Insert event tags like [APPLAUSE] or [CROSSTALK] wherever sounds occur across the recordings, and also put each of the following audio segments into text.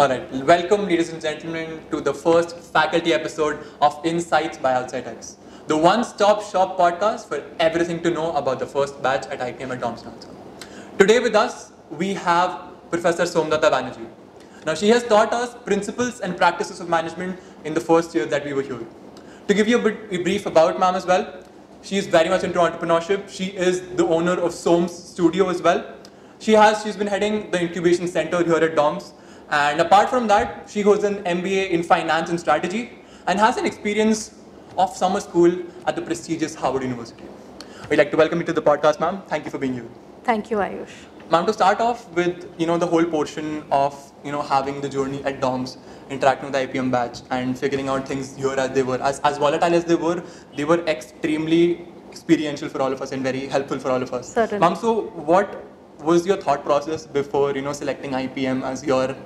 Alright, welcome ladies and gentlemen to the first faculty episode of Insights by OutsightX, the one-stop shop podcast for everything to know about the first batch at IPM at Dom's Council. Today with us, we have Professor Somdutta Banerjee. Now she has taught us principles and practices of management in the first year that we were here. To give you a, bit, a brief about ma'am as well, she is very much into entrepreneurship. She is the owner of Soam's studio as well. She has, she's been heading the incubation center here at DOMS. And apart from that, she holds an MBA in finance and strategy and has an experience of summer school at the prestigious Harvard University. We'd like to welcome you to the podcast, ma'am. Thank you for being here. Thank you, Ayush. Ma'am, to start off with, you know, the whole portion of, you know, having the journey at DOMS, interacting with the IPM batch and figuring out things here as they were, as, as volatile as they were, they were extremely experiential for all of us and very helpful for all of us. Certainly. Ma'am, so what was your thought process before, you know, selecting IPM as your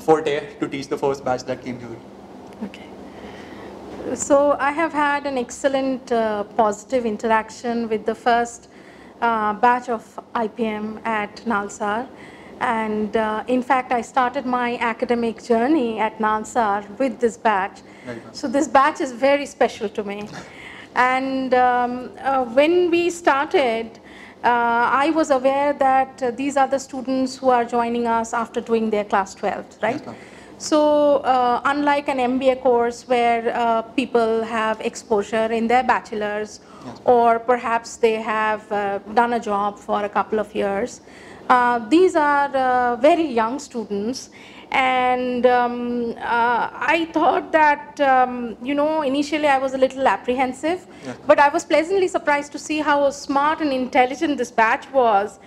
forte to teach the first batch that came here? Okay. So I have had an excellent uh, positive interaction with the first uh, batch of IPM at Nalsar. And uh, in fact, I started my academic journey at Nalsar with this batch. So this batch is very special to me. And um, uh, when we started, I was aware that uh, these are the students who are joining us after doing their class 12, right? Yes. So, uh, unlike an MBA course where uh, people have exposure in their bachelor's, or perhaps they have uh, done a job for a couple of years, uh, these are uh, very young students. And um, uh, I thought that, um, you know, initially I was a little apprehensive, Yes. but I was pleasantly surprised to see how smart and intelligent this batch was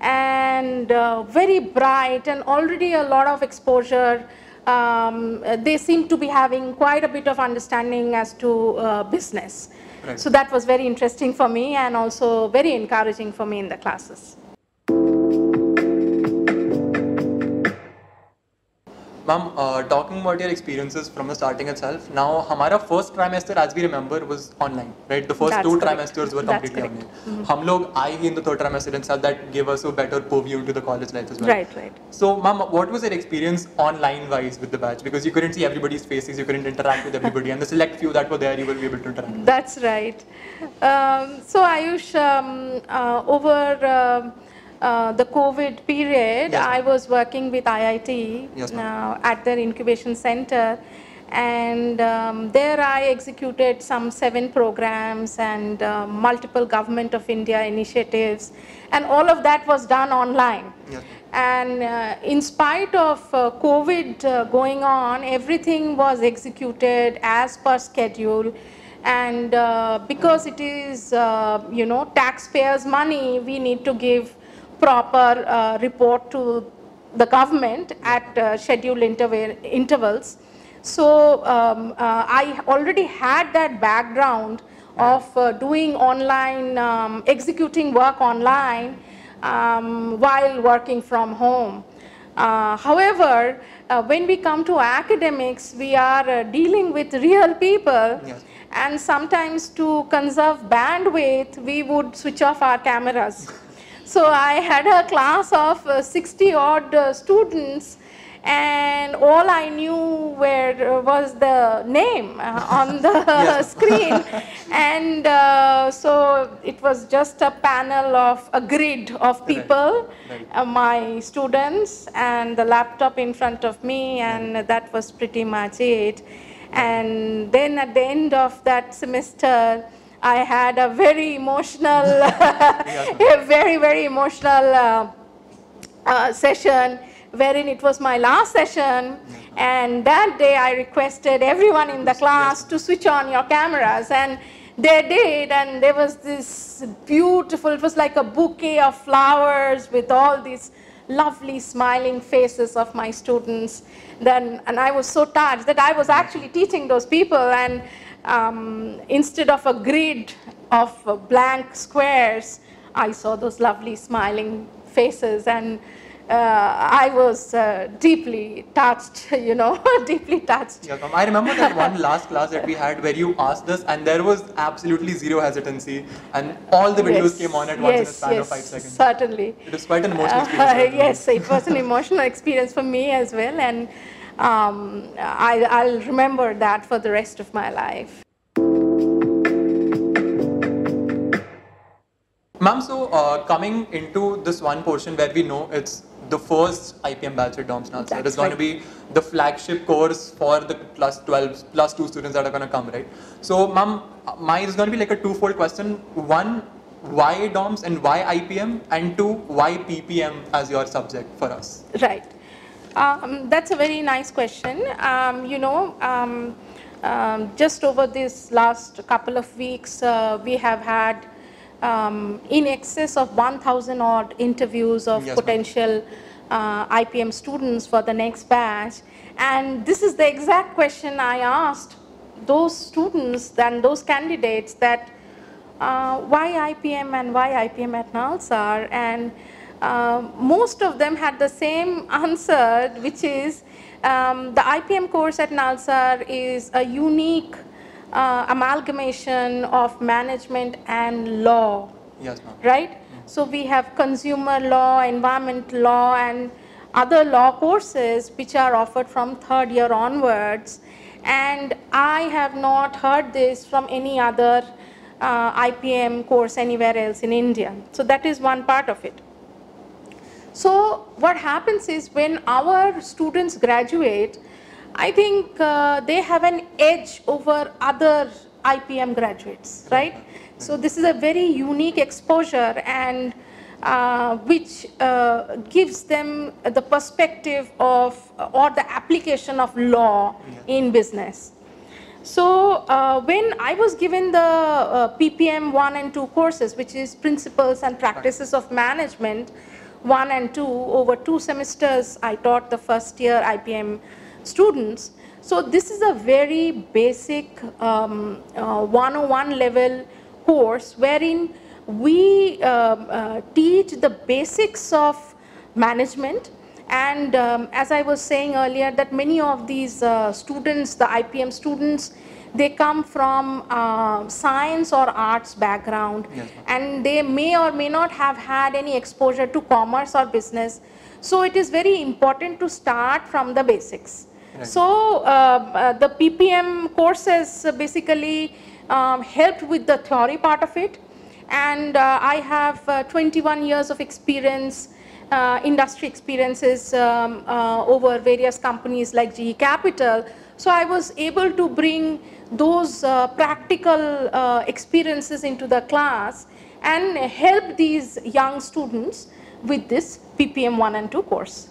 and uh, very bright and already a lot of exposure. Um, they seem to be having quite a bit of understanding as to uh, business. Right. So that was very interesting for me and also very encouraging for me in the classes. Ma'am, uh, talking about your experiences from the starting itself, now हमारा first trimester as we remember was online, right? The first That's two correct. trimesters were That's completely correct. Mm-hmm. online. हम लोग आए ही in the third trimester itself that gave us a better purview into the college life as well. Right, right. So, ma'am, what was your experience online-wise with the batch? Because you couldn't see everybody's faces, you couldn't interact with everybody, and the select few that were there, you will be able to interact. with. That's right. Um, so Ayush, um, uh, over um uh, the COVID period, Yes, I was working with IIT Yes, ma'am. uh, at their incubation center, and um, there I executed some seven programs and uh, multiple government of India initiatives, and all of that was done online. Yes. And uh, in spite of uh, COVID uh, going on, everything was executed as per schedule. And uh, because it is, uh, you know, taxpayers' money, we need to give proper uh, report to the government at uh, scheduled interval, intervals. So um, uh, I already had that background of uh, doing online, um, executing work online um, while working from home. Uh, however, uh, when we come to academics, we are uh, dealing with real people, Yes. and sometimes to conserve bandwidth, we would switch off our cameras. So I had a class of uh, 60 odd uh, students and all I knew were, uh, was the name uh, on the [LAUGHS] [LAUGHS] screen and uh, so it was just a panel of a grid of people, right. uh, my students and the laptop in front of me and that was pretty much it. And then at the end of that semester, I had a very emotional, [LAUGHS] a very, very emotional uh, uh, session wherein it was my last session. And that day I requested everyone in the class to switch on your cameras. And they did. And there was this beautiful, it was like a bouquet of flowers with all these lovely smiling faces of my students. Then, and I was so touched that I was actually teaching those people. And um, instead of a grid of uh, blank squares, I saw those lovely smiling faces and uh, I was uh, deeply touched, [LAUGHS] you know, [LAUGHS] deeply touched. Yeah. I remember that one [LAUGHS] last class that we had where you asked us, and there was absolutely zero hesitancy, and all the videos Yes, came on at once in a span yes, of five seconds. Certainly. It was quite an emotional Uh, experience. Remember. yes, it was an emotional experience for me as well. And um, I, I'll remember that for the rest of my life. Ma'am, so uh, coming into this one portion where we know it's the first IPM batch at DOMS Nalsar, That's it's going to be the flagship course for the plus 12, plus 2 students that are going to come, right? So, ma'am, mine is going to be like a twofold question. One, why DOMS and why IPM? And two, why PPM as your subject for us? Right. Um, that's a very nice question. Um, you know, um, um, just over this last couple of weeks, uh, we have had um, in excess of 1,000 odd interviews of Yes, potential uh, IPM students for the next batch. And this is the exact question I asked those students and those candidates that uh, why IPM and why IPM at Nalsar and uh, most of them had the same answer which is um, the IPM course at Nalsar is a unique uh, amalgamation of management and law Yes, ma'am. right? So we have consumer law, environment law, and other law courses which are offered from third year onwards. And I have not heard this from any other uh, IPM course anywhere else in India. So that is one part of it. So what happens is when our students graduate, I think uh, they have an edge over other IPM graduates, right? So this is a very unique exposure and uh, which uh, gives them the perspective of or the application of law in business. So uh, when I was given the uh, PPM 1 and 2 courses, which is Principles and Practices of Management 1 and 2, over two semesters I taught the first year IPM students. So this is a very basic um, uh, 101 level course wherein we um, uh, teach the basics of management and um, as I was saying earlier, that many of these uh, students, the IPM students, they come from uh, science or arts background, Yes, and they may or may not have had any exposure to commerce or business. So it is very important to start from the basics. Right. So uh, uh, the PPM courses basically um, helped with the theory part of it, and uh, I have uh, 21 years of experience uh, industry experiences um, uh, over various companies like GE Capital. So I was able to bring those uh, practical uh, experiences into the class and help these young students with this PPM 1 and 2 course.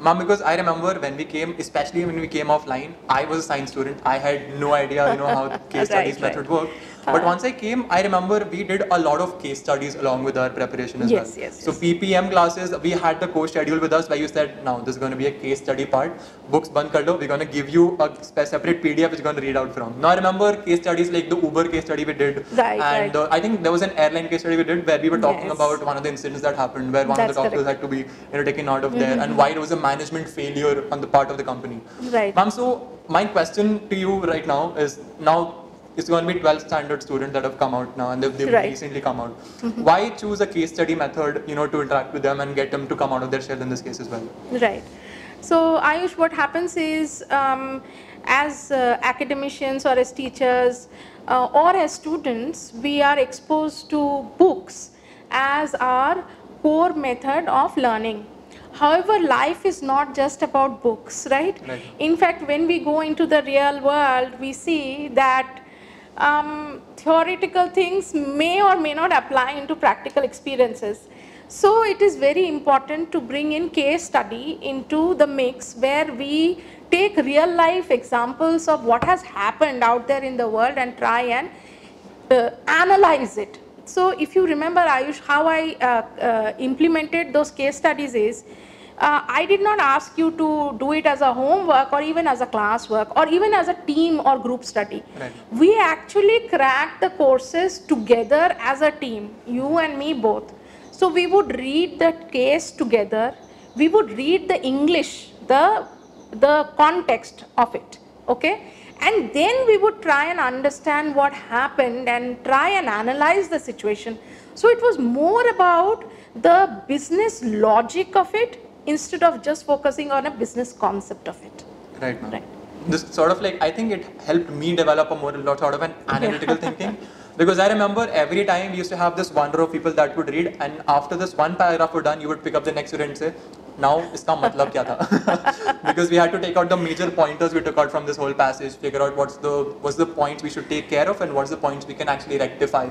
Ma'am, because I remember when we came, especially when we came offline, I was a science student. I had no idea, you know, how [LAUGHS] case Right, studies right. method worked. But once I came, I remember we did a lot of case studies along with our preparation as Yes, well. yes, So yes. PPM classes, we had the course schedule with us where you said, now this is going to be a case study part. Books band kar lo, we're going to give you a separate PDF which you're going to read out from. Now I remember case studies like the Uber case study we did. Right, and right. Uh, I think there was an airline case study we did where we were talking Yes. about one of the incidents that happened where one of the doctors correct. had to be you know, taken out of there and why it was a management failure on the part of the company. Right. Ma'am, so my question to you right now is now it's going to be 12 standard students that have come out now and they've, they've Right. recently come out. Why choose a case study method, you know, to interact with them and get them to come out of their shell in this case as well? Right. So Ayush, what happens is, um, as uh, academicians or as teachers uh, or as students, we are exposed to books as our core method of learning. However, life is not just about books, right? Right. In fact, when we go into the real world, we see that um, theoretical things may or may not apply into practical experiences. So it is very important to bring in case study into the mix where we take real life examples of what has happened out there in the world and try and uh, analyze it. So if you remember Ayush, how I uh, uh, implemented those case studies is, uh, I did not ask you to do it as a homework or even as a classwork or even as a team or group study. Right. We actually cracked the courses together as a team, you and me both. So we would read the case together, we would read the English, the, the context of it, okay? And then we would try and understand what happened and try and analyze the situation. So it was more about the business logic of it instead of just focusing on a business concept of it. Right, ma'am. Right. This sort of like I think it helped me develop a more lot sort of an analytical [LAUGHS] thinking because I remember every time we used to have this one row of people that would read and after this one paragraph were done you would pick up the next student and say now iska matlab kya tha [LAUGHS] because we had to take out the major pointers we took out from this whole passage figure out what's the what's the points we should take care of and what's the points we can actually rectify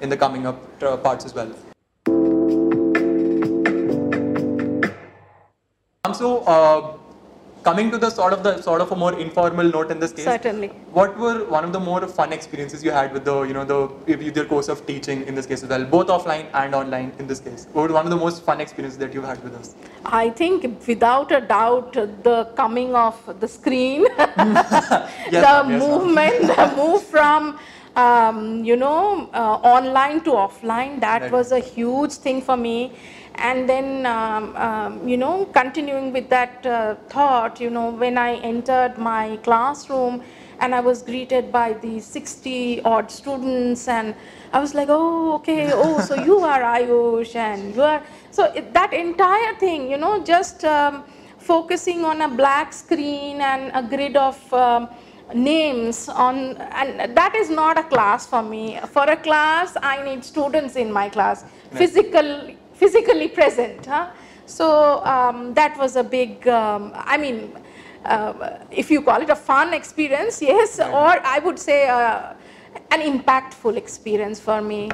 in the coming up uh, parts as well. Um, so, uh, coming to the sort of the sort of a more informal note in this case. Certainly. What were one of the more fun experiences you had with the you know the your course of teaching in this case as well, both offline and online in this case? What were one of the most fun experiences that you've had with us? I think without a doubt the coming of the screen, [LAUGHS] the Yes, ma'am, yes, movement, the move from um, you know uh, online to offline, that Right. was a huge thing for me. And then um, um, you know continuing with that uh, thought, you know when I entered my classroom and I was greeted by the 60 odd students and I was like, oh, okay, oh, so you [LAUGHS] are Ayush and you are, so it, that entire thing, you know, just um, focusing on a black screen and a grid of um, names on, and that is not a class for me. For a class, I need students in my class, physical, physically present. Huh? So um, that was a big, um, I mean, uh, if you call it a fun experience, [LAUGHS] yes, or I would say uh, an impactful experience for me.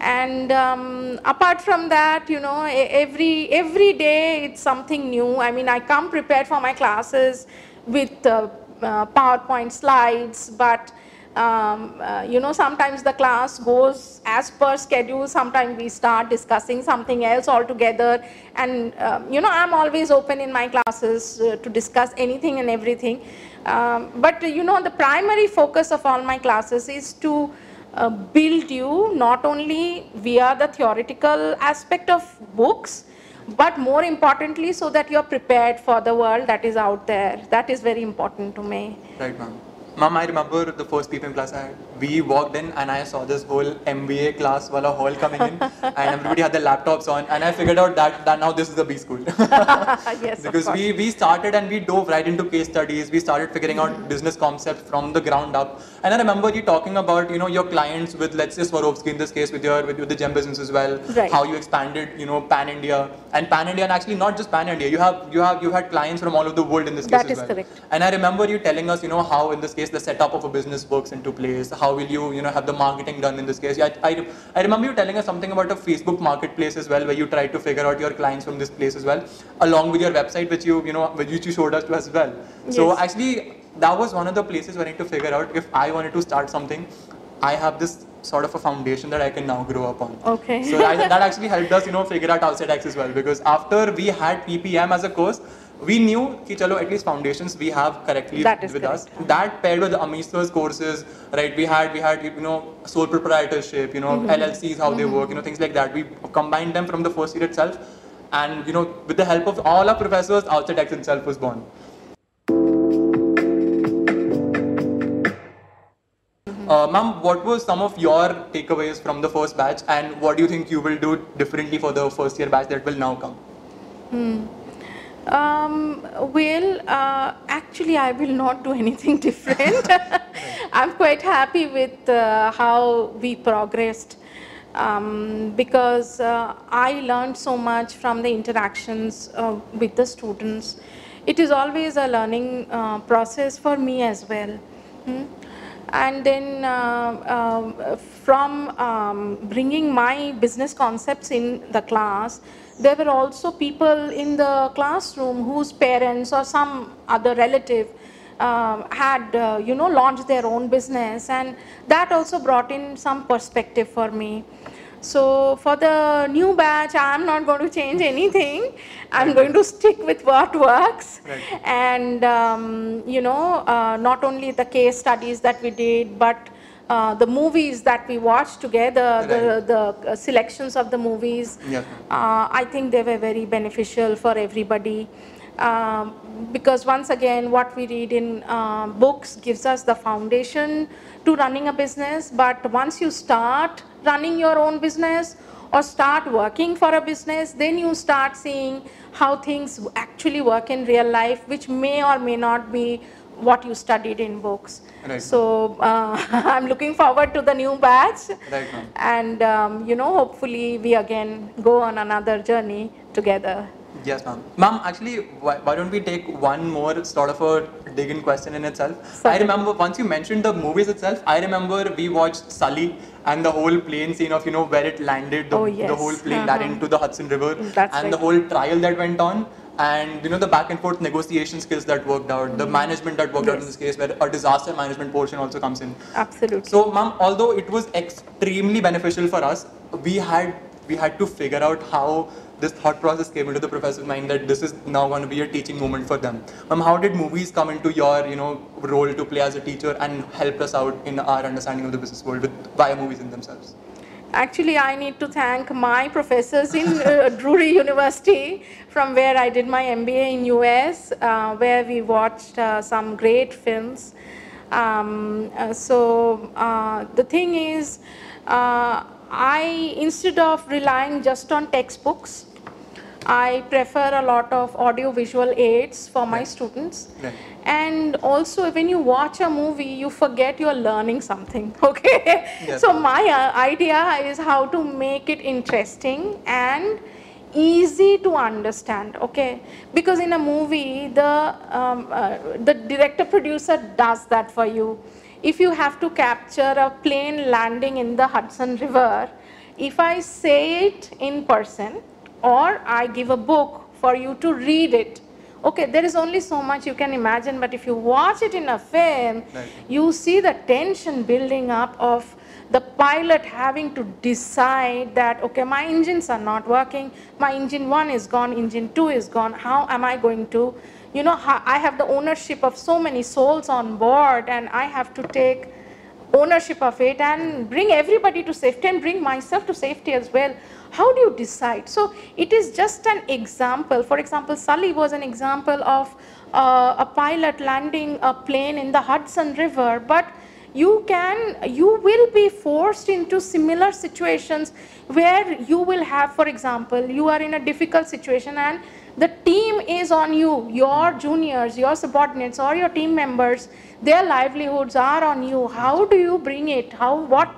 And um, apart from that, you know, every every day it's something new. I mean, I come prepared for my classes with uh, uh, PowerPoint slides, but um, uh, you know, sometimes the class goes as per schedule. Sometimes we start discussing something else altogether. And, um, you know, I'm always open in my classes uh, to discuss anything and everything. Um, but, uh, you know, the primary focus of all my classes is to uh, build you not only via the theoretical aspect of books, but more importantly, so that you're prepared for the world that is out there. That is very important to me. Right, ma'am. Ma'am, I remember the first PPM class I had. We walked in and I saw this whole MBA class wala hall coming in and everybody had their laptops on and I figured out that, that now this is the B school. [LAUGHS] yes, because we, we started and we dove right into case studies. We started figuring out business concepts from the ground up. And I remember you talking about you know your clients with let's say Swarovski in this case with your with, with the gem business as well. Right. How you expanded you know pan India and pan India and actually not just pan India. You have you have you had clients from all over the world in this case That as is well. correct. And I remember you telling us you know how in this case the setup of a business works into place. How will you you know have the marketing done in this case? I, I, I remember you telling us something about a Facebook marketplace as well where you try to figure out your clients from this place as well along with your website which you you know which you showed us to as well. So actually that was one of the places where I need to figure out if I wanted to start something, I have this sort of a foundation that I can now grow upon. Okay. So I, that actually helped us, you know, figure out OutsightX as well because after we had PPM as a course, we knew ki chalo at least foundations we have correctly That is with us. correct. That paired with Amish sir's courses, right? We had we had you know sole proprietorship, you know Mm-hmm. LLCs how they work, you know things like that. We combined them from the first year itself, and you know with the help of all our professors, OutsightX itself was born. Uh, ma'am, what were some of your takeaways from the first batch, and what do you think you will do differently for the first year batch that will now come? Um, well, uh, actually, I will not do [LAUGHS] anything different. [LAUGHS] I'm quite happy with uh, how we progressed um, because uh, I learned so much from the interactions uh, with the students. It is always a learning uh, process for me as well. Hmm? And then uh, um, from um, bringing my business concepts in the class, there were also people in the classroom whose parents or some other relative um, had, uh, you know, launched their own business, and that also brought in some perspective for me. So for the new batch, I'm not going to change anything. I'm going to stick with what works, Right. and um, you know, uh, not only the case studies that we did, but uh, the movies that we watched together, the, the uh, selections of the movies. Yes, Uh, I think they were very beneficial for everybody. Um, because once again, what we read in uh, books gives us the foundation to running a business. But once you start running your own business or start working for a business, then you start seeing how things actually work in real life, which may or may not be what you studied in books. Right. So uh, [LAUGHS] I'm looking forward to the new batch. Right. And um, you know, hopefully we again go on another journey together. Yes, ma'am. Ma'am, actually, why, why don't we take one more sort of a dig-in question in itself? I remember once you mentioned the movies itself, I remember we watched Sully and the whole plane scene of, you know, where it landed, the, Oh, the whole plane Uh-huh. landed into the Hudson River, That's and the whole trial that went on, and, you know, the back and forth negotiation skills that worked out, the management that worked out in. This case, where a disaster management portion also comes in. Absolutely. So, ma'am, although it was extremely beneficial for us, we had we had to figure out how this thought process came into the professor's mind that this is now going to be a teaching moment for them. Ma'am, how did movies come into your you know role to play as a teacher and help us out in our understanding of the business world with via movies in themselves? Actually, I need to thank my professors in uh, [LAUGHS] Drury University, from where I did my MBA in US, uh, where we watched uh, some great films. Um, uh, so uh, the thing is, uh, I instead of relying just on textbooks, I prefer a lot of audio visual aids for my students. Right. And also, when you watch a movie, you forget you're learning something. [LAUGHS] Okay. Yes. So my uh, idea is how to make it interesting and easy to understand. Okay. Because in a movie, the um, uh, the director producer does that for you. If you have to capture a plane landing in the Hudson River, if I say it in person or I give a book for you to read it. Okay, there is only so much you can imagine, but if you watch it in a film, Right. you see the tension building up of the pilot having to decide that, okay, my engines are not working, my engine one is gone, engine two is gone, how am I going to, you know, I have the ownership of so many souls on board and I have to take ownership of it and bring everybody to safety and bring myself to safety as well. How do you decide? So it is just an example. For example, Sully was an example of uh, a pilot landing a plane in the Hudson River, but you can you will be forced into similar situations where you will have for example you are in a difficult situation and the team is on you your juniors your subordinates or your team members their livelihoods are on you. How do you bring it? How what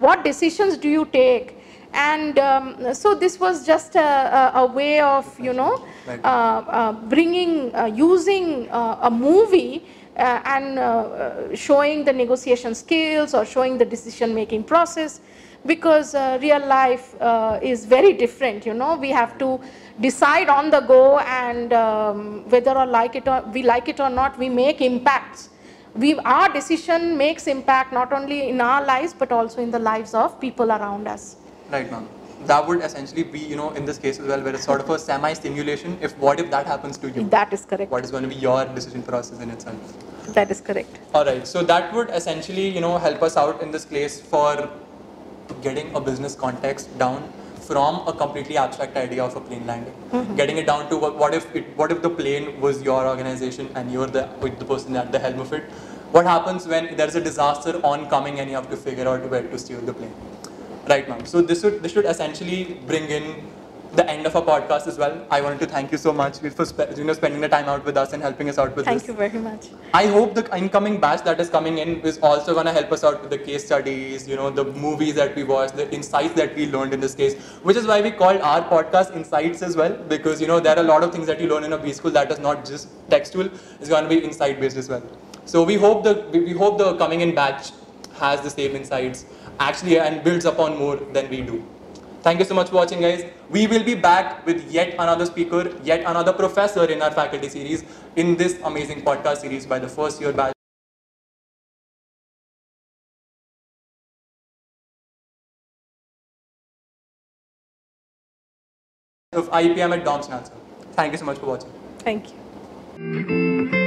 what decisions do you take? And um, so this was just a, a, a way of you know uh, uh, bringing uh, using uh, a movie uh, and uh, showing the negotiation skills or showing the decision making process because uh, real life uh, is very different you know. We have to decide on the go and um, whether or like it or we like it or not we make impacts we our decision makes impact not only in our lives but also in the lives of people around us Right, ma'am. That would essentially be, you know, in this case as well, where it's sort of a semi-stimulation. If what if that happens to you? that is correct What is going to be your decision process in itself? that is correct All right, so that would essentially, you know, help us out in this case for getting a business context down from a completely abstract idea of a plane landing, mm-hmm. getting it down to what, what if it, what if the plane was your organization and you're the with the person at the helm of it? What happens when there's a disaster oncoming and you have to figure out where to steer the plane? Right, ma'am. So this should this should essentially bring in the end of our podcast as well. I wanted to thank you so much for spe- you know spending the time out with us and helping us out with thank this. Thank you very much I hope the incoming batch that is coming in is also going to help us out with the case studies, you know, the movies that we watched, the insights that we learned in this case, which is why we called our podcast Insights as well, because, you know, there are a lot of things that you learn in a B school that is not just textual, it's going to be insight based as well. So we hope the, we we hope the coming in batch has the same insights actually and builds upon more than we do. Thank you so much for watching, guys. We will be back with yet another speaker, yet another professor in our faculty series in this amazing podcast series by the first year batch. Of IPM at DOMS Nalsar. Thank you so much for watching. thank you